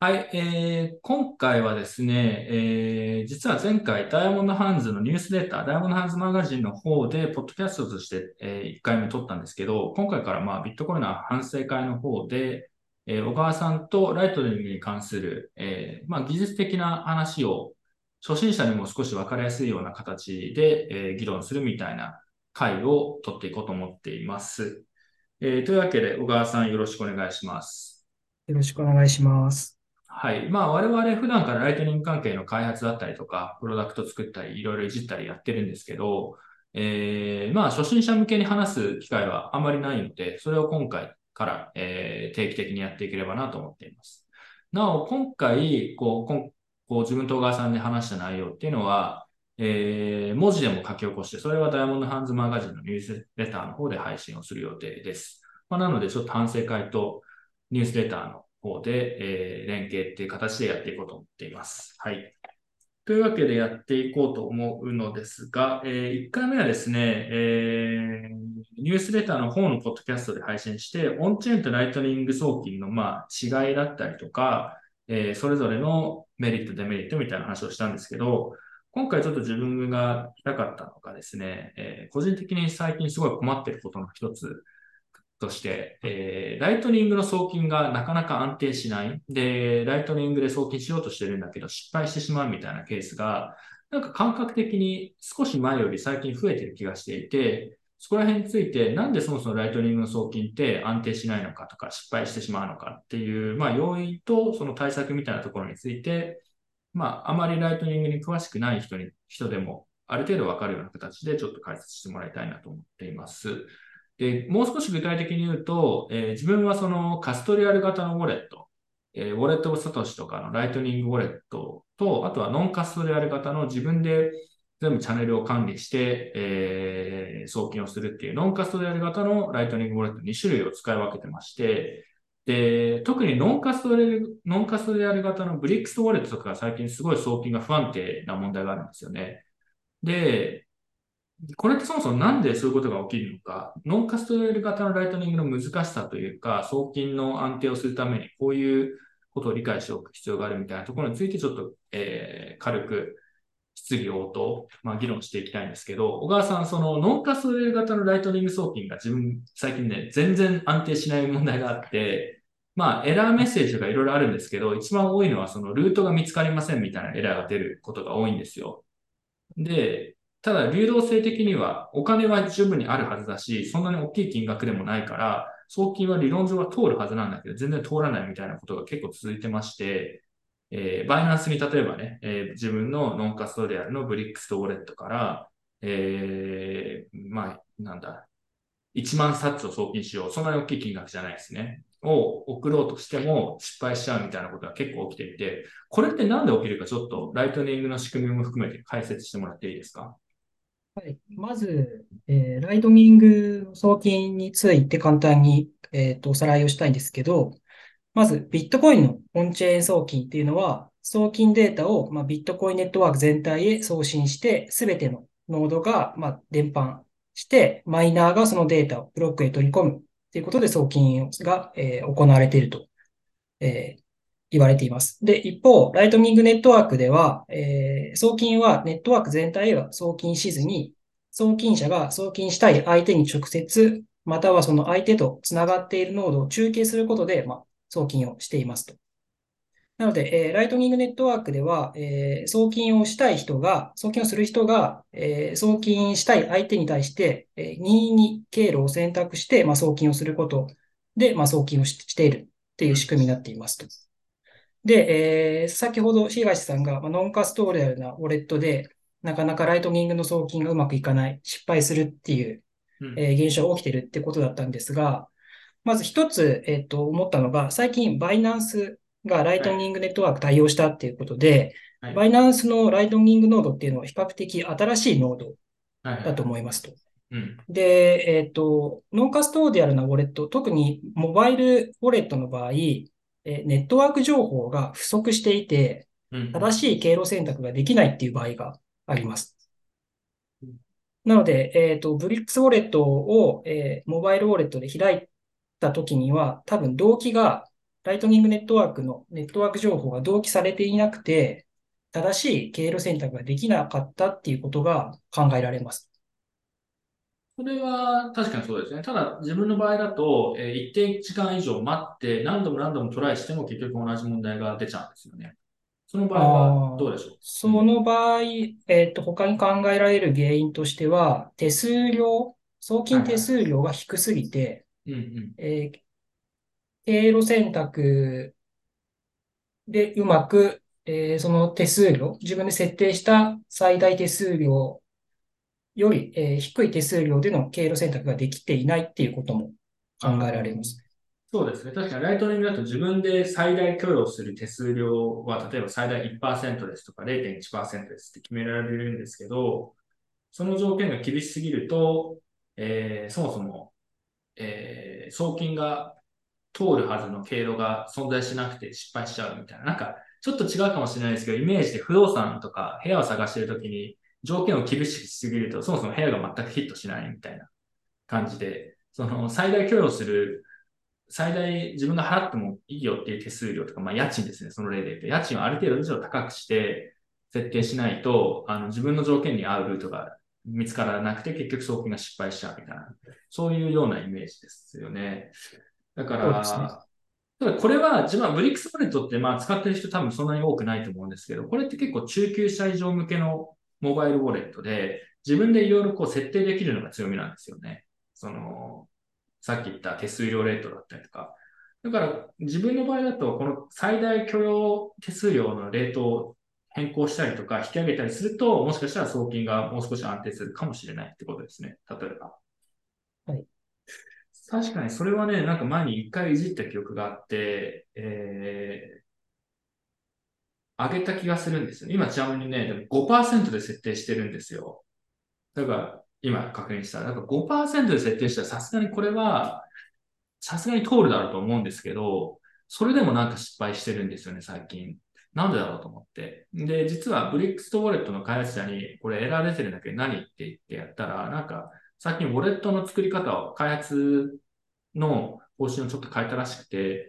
はい、えー、今回はですね、えー、実は前回ダイヤモンドハンズのニュースデータ、ダイヤモンドハンズマガジンの方で、ポッドキャストとして、えー、1回目撮ったんですけど、今回からまあビットコインの反省会の方で、えー、小川さんとライトニングに関する、えー、まあ技術的な話を初心者にも少しわかりやすいような形で、えー、議論するみたいな回を取っていこうと思っています。えー、というわけで、小川さんよろしくお願いします。よろしくお願いします。はい。まあ、我々普段からライトニング関係の開発だったりとか、プロダクト作ったり、いろいろいじったりやってるんですけど、えー、まあ、初心者向けに話す機会はあまりないので、それを今回から、えー、定期的にやっていければなと思っています。なお、今回、こう、ここう自分と小川さんで話した内容っていうのは、えー、文字でも書き起こして、それはダイヤモンドハンズマガジンのニュースレターの方で配信をする予定です。まあ、なので、ちょっと反省会とニュースレターの方で、えー、連携っていう形でやっていこうと思っています。はい。というわけでやっていこうと思うのですが、えー、1回目はですね、えー、ニュースレターの方のポッドキャストで配信して、オンチェーンとライトニング送金のまあ違いだったりとか、えー、それぞれのメリット、デメリットみたいな話をしたんですけど、今回ちょっと自分が聞きたかったのがですね、え、個人的に最近すごい困っていることの一つとして、えー、ライトニングの送金がなかなか安定しない。で、ライトニングで送金しようとしてるんだけど、失敗してしまうみたいなケースが、なんか感覚的に少し前より最近増えてる気がしていて、そこら辺について、なんでそもそもライトニングの送金って安定しないのかとか、失敗してしまうのかっていう、まあ、要因とその対策みたいなところについて、まあ、あまりライトニングに詳しくない人に、人でも、ある程度わかるような形でちょっと解説してもらいたいなと思っています。で、もう少し具体的に言うと、えー、自分はそのカストディアル型のウォレット、えー、ウォレットサトシとかのライトニングウォレットと、あとはノンカストディアル型の自分で全部チャンネルを管理して、えー、送金をするっていうノンカストディアル型のライトニングウォレット2種類を使い分けてまして、で、特にノンカストディアル、ノンカストディアル型のブリクストウォレットとか最近すごい送金が不安定な問題があるんですよね。で、これってそもそもなんでそういうことが起きるのか、ノンカストディアル型のライトニングの難しさというか、送金の安定をするためにこういうことを理解しておく必要があるみたいなところについてちょっと、えー、軽く質疑応答、まあ、議論していきたいんですけど、小川さん、そのノンカストディアル型のライトニング送金が自分最近ね、全然安定しない問題があって、まあ、エラーメッセージとかいろいろあるんですけど、一番多いのはそのルートが見つかりませんみたいなエラーが出ることが多いんですよ。で、ただ、流動性的にはお金は十分にあるはずだし、そんなに大きい金額でもないから、送金は理論上は通るはずなんだけど、全然通らないみたいなことが結構続いてまして、えー、バイナンスに例えばね、えー、自分のノンカストリアルのブリックスとウォレットから、えー、まあ、なんだ、1万サッツを送金しよう。そんなに大きい金額じゃないですね。を送ろうとしても失敗しちゃうみたいなことが結構起きていて、これってなんで起きるかちょっとライトニングの仕組みも含めて解説してもらっていいですか？はい。まず、えー、ライトニング送金について簡単に、えーと、おさらいをしたいんですけど、まず、ビットコインのオンチェーン送金っていうのは、送金データを、まあ、ビットコインネットワーク全体へ送信して、すべてのノードが、まあ、伝播して、マイナーがそのデータをブロックへ取り込むということで送金が、えー、行われていると、えー、言われています。で、一方、ライトニングネットワークでは、えー、送金はネットワーク全体へは送金しずに、送金者が送金したい相手に直接、またはその相手とつながっているノードを中継することで、まあ、送金をしていますと。なので、えー、ライトニングネットワークでは、えー、送金をしたい人が、送金をする人が、えー、送金したい相手に対して、えー、任意に経路を選択して、まあ、送金をすることで、まあ、送金をしているっていう仕組みになっていますと。で、えー、先ほど東さんが、まあ、ノンカストーリアルなウォレットで、なかなかライトニングの送金がうまくいかない、失敗するっていう、えー、現象が起きてるってことだったんですが、まず一つ、えっ、ー、と、思ったのが、最近バイナンスがライトニングネットワーク対応したっていうことで、はい、バイナンスのライトニングノードっていうのは比較的新しいノードだと思いますと。はいはい、で、えっ、ー、と、ノンカストディアルなウォレット、特にモバイルウォレットの場合、えネットワーク情報が不足していて、正しい経路選択ができないっていう場合があります。なので、えっ、ー、と、ブリクストウォレットを、えー、モバイルウォレットで開いたときには、多分同期が、ライトニングネットワークのネットワーク情報が同期されていなくて、正しい経路選択ができなかったっていうことが考えられます。それは確かにそうですね。ただ自分の場合だと、えー、一定時間以上待って何度も何度もトライしても結局同じ問題が出ちゃうんですよね。その場合はどうでしょう？その場合、えっと、他に考えられる原因としては、手数料、送金手数料が低すぎて、え経路選択でうまく、えー、その手数料、自分で設定した最大手数料より、えー、低い手数料での経路選択ができていないっていうことも考えられます。そうですね。確かにライトニングだと自分で最大許容する手数料は、例えば最大1%ですとか0.1%ですって決められるんですけど、その条件が厳しすぎると、えー、そもそも、えー、送金が通るはずの経路が存在しなくて失敗しちゃうみたいな。なんか、ちょっと違うかもしれないですけど、イメージで不動産とか部屋を探してるときに、条件を厳しくしすぎると、そもそも部屋が全くヒットしないみたいな感じで、その最大許容する、最大自分が払ってもいいよっていう手数料とか、まあ家賃ですね、その例で言うと。家賃をある程度以上高くして設定しないと、あの自分の条件に合うルートが見つからなくて結局送金が失敗しちゃうみたいな、そういうようなイメージですよね。だから、ただこれは自分はブリックスパレットってまあ使ってる人多分そんなに多くないと思うんですけど、これって結構中級者以上向けのモバイルウォレットで、自分でいろいろこう設定できるのが強みなんですよね。その、さっき言った手数料レートだったりとか。だから自分の場合だと、この最大許容手数料のレートを変更したりとか引き上げたりすると、もしかしたら送金がもう少し安定するかもしれないってことですね。例えば。はい。確かにそれはね、なんか前に一回いじった記憶があって、え上げた気がするんですよ。今ちなみにね、でも5%で設定してるんですよ。だから、今確認したら、なんか5%で設定したらさすがにこれは、さすがに通るだろうと思うんですけど、それでもなんか失敗してるんですよね、最近。なんでだろうと思って。で、実はブリクストウォレットの開発者に、これエラー出てるんだけど何？って言ってやったら、なんか、最近ウォレットの作り方を、開発の方針をちょっと変えたらしくて、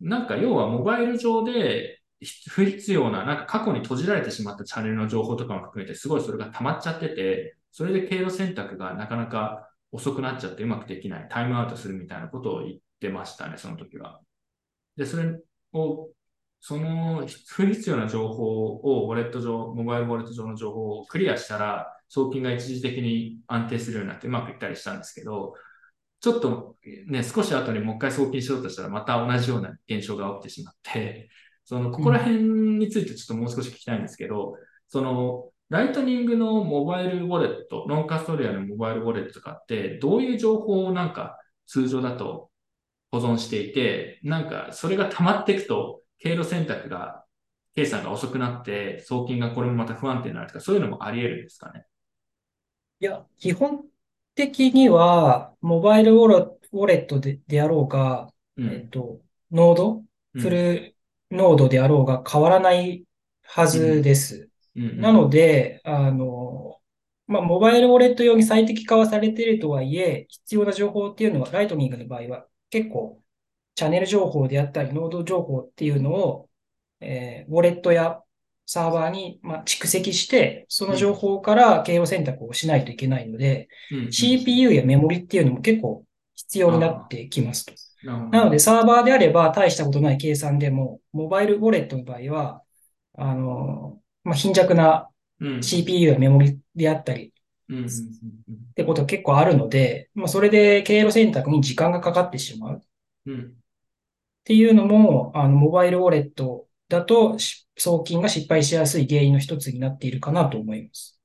なんか要はモバイル上で不必要な、なんか過去に閉じられてしまったチャンネルの情報とかも含めて、すごいそれが溜まっちゃってて、それで経路選択がなかなか遅くなっちゃってうまくできない、タイムアウトするみたいなことを言ってましたね、その時は。で、それを、その不必要な情報をウォレット上、モバイルウォレット上の情報をクリアしたら、送金が一時的に安定するようになってうまくいったりしたんですけど、ちょっとね、少し後にもう一回送金しようとしたらまた同じような現象が起きてしまって、その、ここら辺についてちょっともう少し聞きたいんですけど、その、ライトニングのモバイルウォレット、ノンカストリアのモバイルウォレットとかって、どういう情報をなんか通常だと保存していて、なんかそれが溜まっていくと、経路選択が、計算が遅くなって、送金がこれもまた不安定になるとか、そういうのもあり得るんですかね？いや、基本的には、モバイルウォレットでであろうが、うん、えっと、ノード、フルノードであろうが変わらないはずです。なので、あの、まあ、モバイルウォレット用に最適化はされているとはいえ、必要な情報っていうのは、ライトニングの場合は結構、チャンネル情報であったり、ノード情報っていうのを、えー、ウォレットやサーバーに、まあ、蓄積して、その情報から経路選択をしないといけないので、CPU やメモリっていうのも結構必要になってきますと。なので、サーバーであれば大したことない計算でも、モバイルウォレットの場合は、あの、まあ、貧弱な CPU やメモリであったり、ってことが結構あるので、まあ、それで経路選択に時間がかかってしまう。っていうのも、あの、モバイルウォレットだと、送金が失敗しやすい原因の一つになっているかなと思います。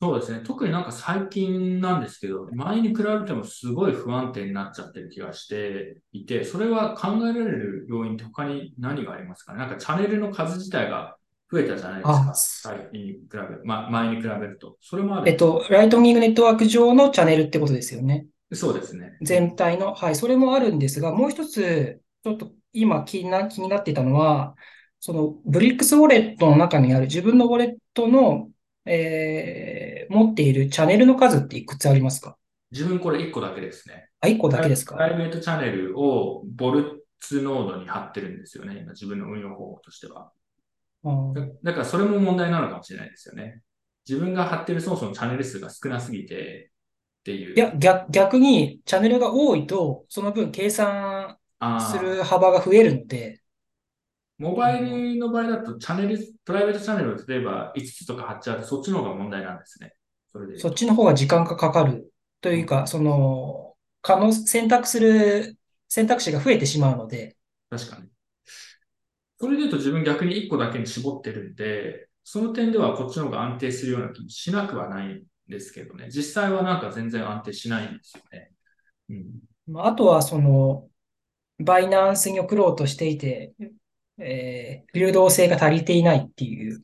そうですね。特になんか最近なんですけど、前に比べてもすごい不安定になっちゃってる気がしていて、それは考えられる要因って他に何がありますかね？なんかチャンネルの数自体が増えたじゃないですか。最近に比べる、ま、前に比べると。それもある。えっと、ライトニングネットワーク上のチャンネルってことですよね？そうですね。全体の、はい、それもあるんですが、もう一つ、ちょっと今気にな気になっていたのは、そのブリックスウォレットの中にある自分のウォレットのえー、持っているチャンネルの数っていくつありますか？自分これ1個だけですね。あ、1個だけですか？プライベートチャンネルをボルつノードに貼ってるんですよね。今自分の運用方法としては。だだからそれも問題なのかもしれないですよね。自分が貼ってるそもそもチャンネル数が少なすぎてっていう。いや、逆、逆にチャンネルが多いと、その分計算する幅が増えるので、モバイルの場合だとチャンネル、プライベートチャンネルを例えば5つとか貼っちゃうとそっちの方が問題なんですね。それで。そっちの方が時間がかかるというか、その、可能、選択する選択肢が増えてしまうので、確かに。それで言うと自分逆に1個だけに絞ってるんで、その点ではこっちの方が安定するような気もしなくはないんですけどね。実際はなんか全然安定しないんですよね。うん。まああとはその、バイナンスに送ろうとしていて、えー流動性が足りていないっていう。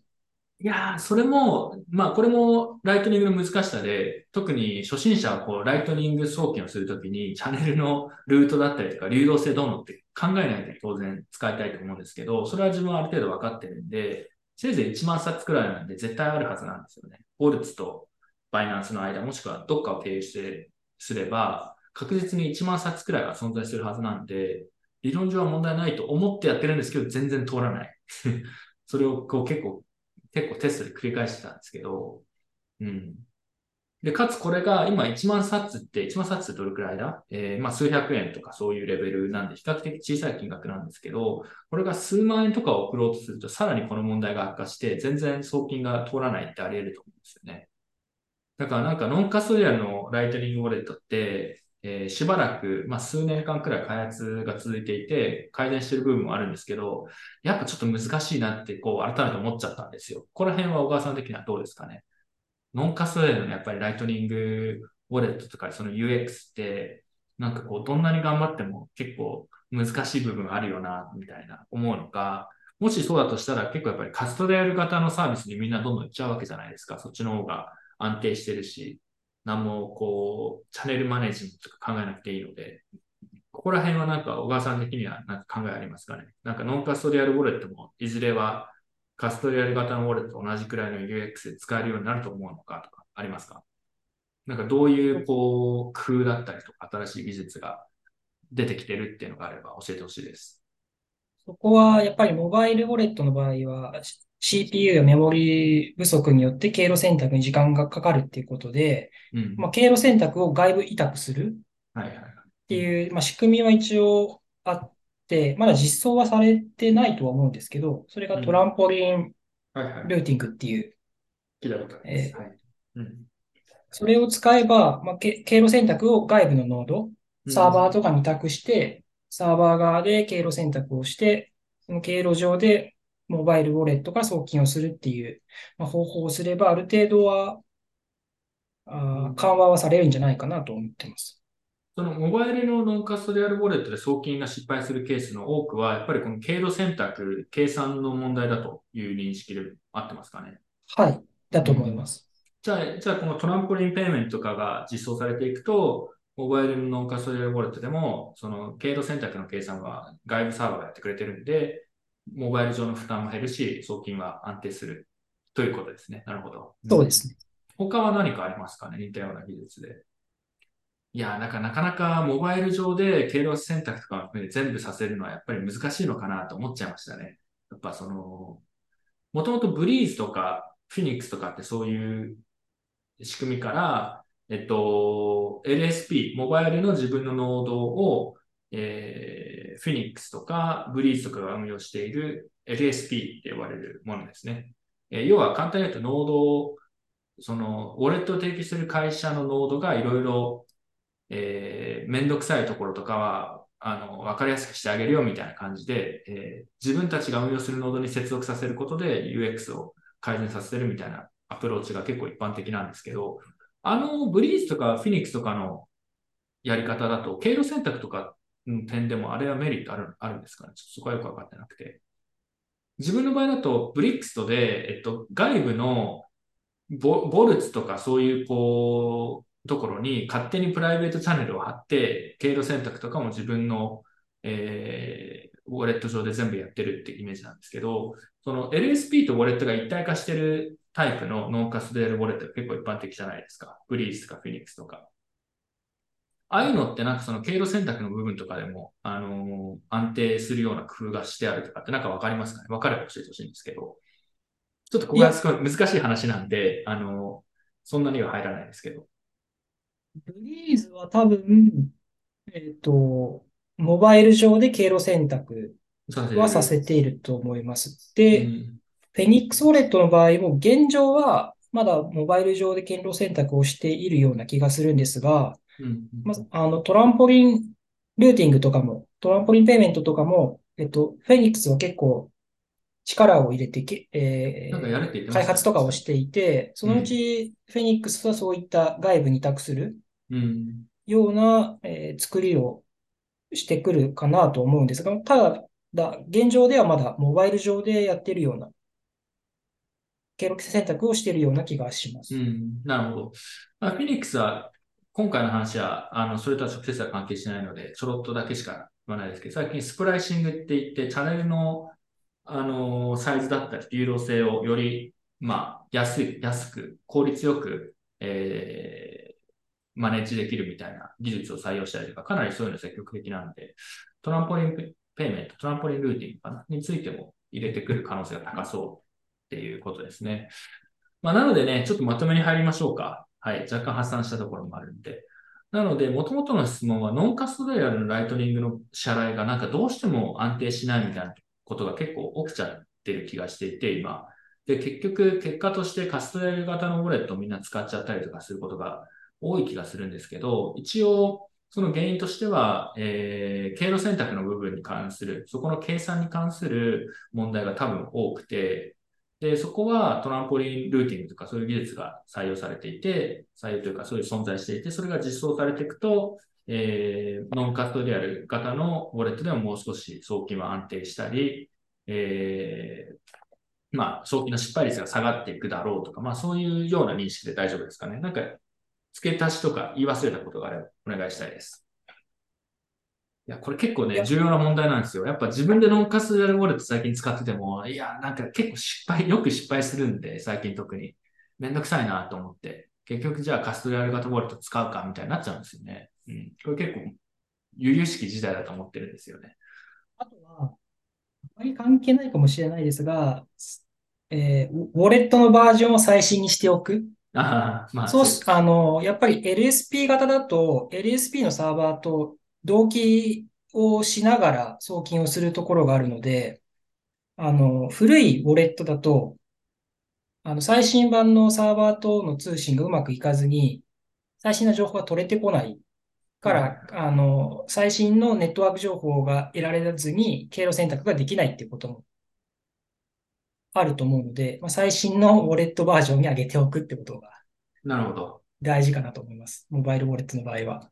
いやー、それも、まあこれもライトニングの難しさで、特に初心者はこうライトニング送金をするときに、チャンネルのルートだったりとか、流動性どうのって考えないで当然使いたいと思うんですけど、それは自分はある程度分かってるんで、せいぜい1万冊くらいなんで絶対あるはずなんですよね。ボルツとバイナンスの間、もしくはどっかを経由してすれば、確実に1万冊くらいは存在するはずなんで、理論上は問題ないと思ってやってるんですけど、全然通らない。それをこう結構、結構テストで繰り返してたんですけど、うん。で、かつこれが今1万冊って、1万冊ってどれくらいだ？えーまあ数百円とかそういうレベルなんで比較的小さい金額なんですけど、これが数万円とかを送ろうとすると、さらにこの問題が悪化して、全然送金が通らないってあり得ると思うんですよね。だからなんかノンカストディアルのライトニングウォレットって、えーしばらく、まあ、数年間くらい開発が続いていて、改善してる部分もあるんですけど、やっぱちょっと難しいなって、こう、改めて思っちゃったんですよ。ここら辺は小川さん的にはどうですかね？ノンカストディアルのやっぱりライトニングウォレットとか、その UX って、なんかこう、どんなに頑張っても結構難しい部分あるよな、みたいな思うのか、もしそうだとしたら結構やっぱりカストリアル型のサービスにみんなどんどん行っちゃうわけじゃないですか。そっちの方が安定してるし、何もこう、チャンネルマネージメントとか考えなくていいので、ここら辺はなんか小川さん的にはなんか考えありますかね？なんかノンカストリアルウォレットもいずれはカストリアル型のウォレットと同じくらいの UX で使えるようになると思うのかとかありますか？なんかどういうこう工夫だったりとか新しい技術が出てきてるっていうのがあれば教えてほしいです。そこはやっぱりモバイルウォレットの場合は CPU やメモリ不足によって経路選択に時間がかかるっていうことで、うん。まあ、経路選択を外部委託するはいはいはい。っていう、まあ、仕組みは一応あって、まだ実装はされてないとは思うんですけど、それがトランポリンはいはい。ルーティングっていう、聞いたことあります。えーはい。うん。それを使えば、まあ、け経路選択を外部のノード、サーバーとかに託して、サーバー側で経路選択をして、その経路上でモバイルウォレットから送金をするっていう、まあ、方法をすれば、ある程度は、あー緩和はされるんじゃないかなと思ってます。そのモバイルのノンカストリアルウォレットで送金が失敗するケースの多くは、やっぱりこの経路選択、計算の問題だという認識で合ってますかね。はい。だと思います。じゃあ、じゃあこのトランポリンペイメントとかが実装されていくと、モバイルのノンカストリアルウォレットでも、その経路選択の計算は外部サーバーがやってくれてるんで、モバイル上の負担も減るし、送金は安定するということですね。なるほど。そうですね。他は何かありますかね？似たような技術で。いや、なんかなかなかモバイル上で経路選択とか全部させるのはやっぱり難しいのかなと思っちゃいましたね。やっぱその、もともとブリーズとかフィニックスとかってそういう仕組みから、えっと、LSP、モバイルの自分のノードを、えー、フィニックスとかブリーズとかが運用している LSP って呼ばれるものですね。えー要は簡単に言うとノードをその、ウォレットを提供する会社のノードがいろいろ、えー、めんどくさいところとかは、あの、わかりやすくしてあげるよみたいな感じで、えー自分たちが運用するノードに接続させることで UX を改善させるみたいなアプローチが結構一般的なんですけど、あの、ブリーズとかフィニックスとかのやり方だと、経路選択とか点でもあれはメリットある、あるんですかねちょっとそこはよくわかってなくて。自分の場合だと、ブリックスとで、えっと、外部のボボルツとかそういう、こう、ところに勝手にプライベートチャンネルを貼って、経路選択とかも自分の、えー、ウォレット上で全部やってるってイメージなんですけど、その LSP とウォレットが一体化してるタイプのノンカスデールウォレットが結構一般的じゃないですか。ブリーズとかフィニックスとか。ああいうのってなんかその経路選択の部分とかでも、あのー安定するような工夫がしてあるとかってなんかわかりますかね？わかれば教えてほしいんですけど。ちょっとここがすごい難しい話なんで、あのーそんなには入らないですけど。ブリーズは多分、えっと、モバイル上で経路選択はさせていると思います。で、うんフェニックスウォレットの場合も現状はまだモバイル上で経路選択をしているような気がするんですが、うんまず、あの、トランポリンルーティングとかも、トランポリンペイメントとかも、えっと、フェニックスは結構力を入れてけ、えー開発とかをしていて、そのうちフェニックスはそういった外部に委託するうん。ような、えー作りをしてくるかなと思うんですが、ただ、だ現状ではまだモバイル上でやっているような、経路選択をしているような気がします。うん。なるほど。まあ、フィニックスは、今回の話は、あの、それとは直接は関係しないので、ちょろっとだけしか言わないですけど、最近スプライシングって言って、チャンネルの、あの、サイズだったり、流動性をより、まあ、安い、安く、効率よく、えー、マネージできるみたいな技術を採用したりとか、かなりそういうの積極的なので、トランポリンペペイメント、トランポリンルーティングかなについても入れてくる可能性が高そうっていうことですね。まあ、なのでね、ちょっとまとめに入りましょうか。はい。若干発散したところもあるんで。なので、元々の質問は、ノンカストリアルのライトニングの支払いがなんかどうしても安定しないみたいなことが結構起きちゃってる気がしていて、今。で、結局、結果としてカストリアル型のウォレットをみんな使っちゃったりとかすることが多い気がするんですけど、一応、その原因としては、えー、経路選択の部分に関する、そこの計算に関する問題が多分多くて、で、そこはトランポリンルーティングとかそういう技術が採用されていて、採用というかそういう存在していて、それが実装されていくと、えー、ノンカストリアル型のウォレットでももう少し送金は安定したり、えー、まあ、送金の失敗率が下がっていくだろうとか、まあそういうような認識で大丈夫ですかね。なんか、付け足しとか言い忘れたことがあればお願いしたいです。いや、これ結構ね、重要な問題なんですよ。やっぱ自分でノンカスウォレット最近使ってても、いや、なんか結構失敗、よく失敗するんで、最近特に。めんどくさいなと思って。結局じゃあカストリアル型ウォレット使うかみたいになっちゃうんですよね。うん。これ結構、悠々しき時代だと思ってるんですよね。あとは、あまり関係ないかもしれないですが、えーウォレットのバージョンを最新にしておく。ああ、まあ、そうあの、やっぱり LSP 型だと、LSP のサーバーと同期をしながら送金をするところがあるので、あの、古いウォレットだと、あの、最新版のサーバーとの通信がうまくいかずに、最新の情報が取れてこないから、あの、最新のネットワーク情報が得られずに、経路選択ができないっていうこともあると思うので、まあ、最新のウォレットバージョンに上げておくってことがなるほど。大事かなと思います。モバイルウォレットの場合は。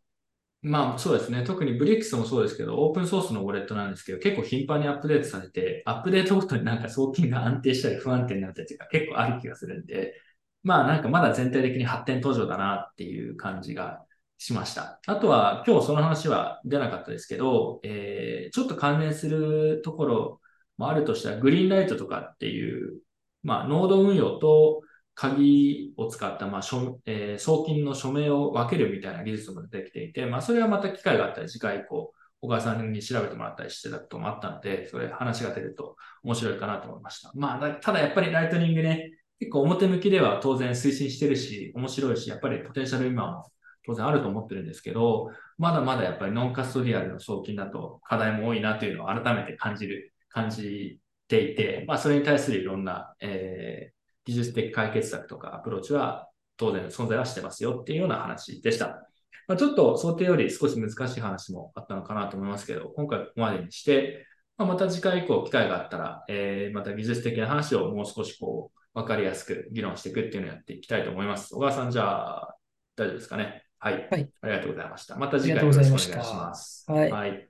まあそうですね。特にブリックスもそうですけど、オープンソースのウォレットなんですけど、結構頻繁にアップデートされて、アップデートごとになんか送金が安定したり不安定になったりとか結構ある気がするんで、まあなんかまだ全体的に発展途上だなっていう感じがしました。あとは今日その話は出なかったですけど、えー、ちょっと関連するところもあるとしたら、グリーンライトとかっていう、まあノード運用と鍵を使った、まあ、書えー送金の署名を分けるみたいな技術も出てきていて、まあ、それはまた機会があったり、次回以降、小川さんに調べてもらったりしてたこともあったので、それ話が出ると面白いかなと思いました。まあ、だただやっぱりライトニングね、結構表向きでは当然推進してるし、面白いし、やっぱりポテンシャル今も当然あると思ってるんですけど、まだまだやっぱりノンカストリアルの送金だと課題も多いなというのを改めて感じる、感じていて、まあ、それに対するいろんな、えー技術的解決策とかアプローチは当然存在はしてますよっていうような話でした。まあ、ちょっと想定より少し難しい話もあったのかなと思いますけど、今回ここまでにして、まあ、また次回以降機会があったら、えー、また技術的な話をもう少しこう、わかりやすく議論していくっていうのをやっていきたいと思います。小川さん、じゃあ、大丈夫ですかね？はい。はい。ありがとうございました。また次回よろしくお願いします。はいはい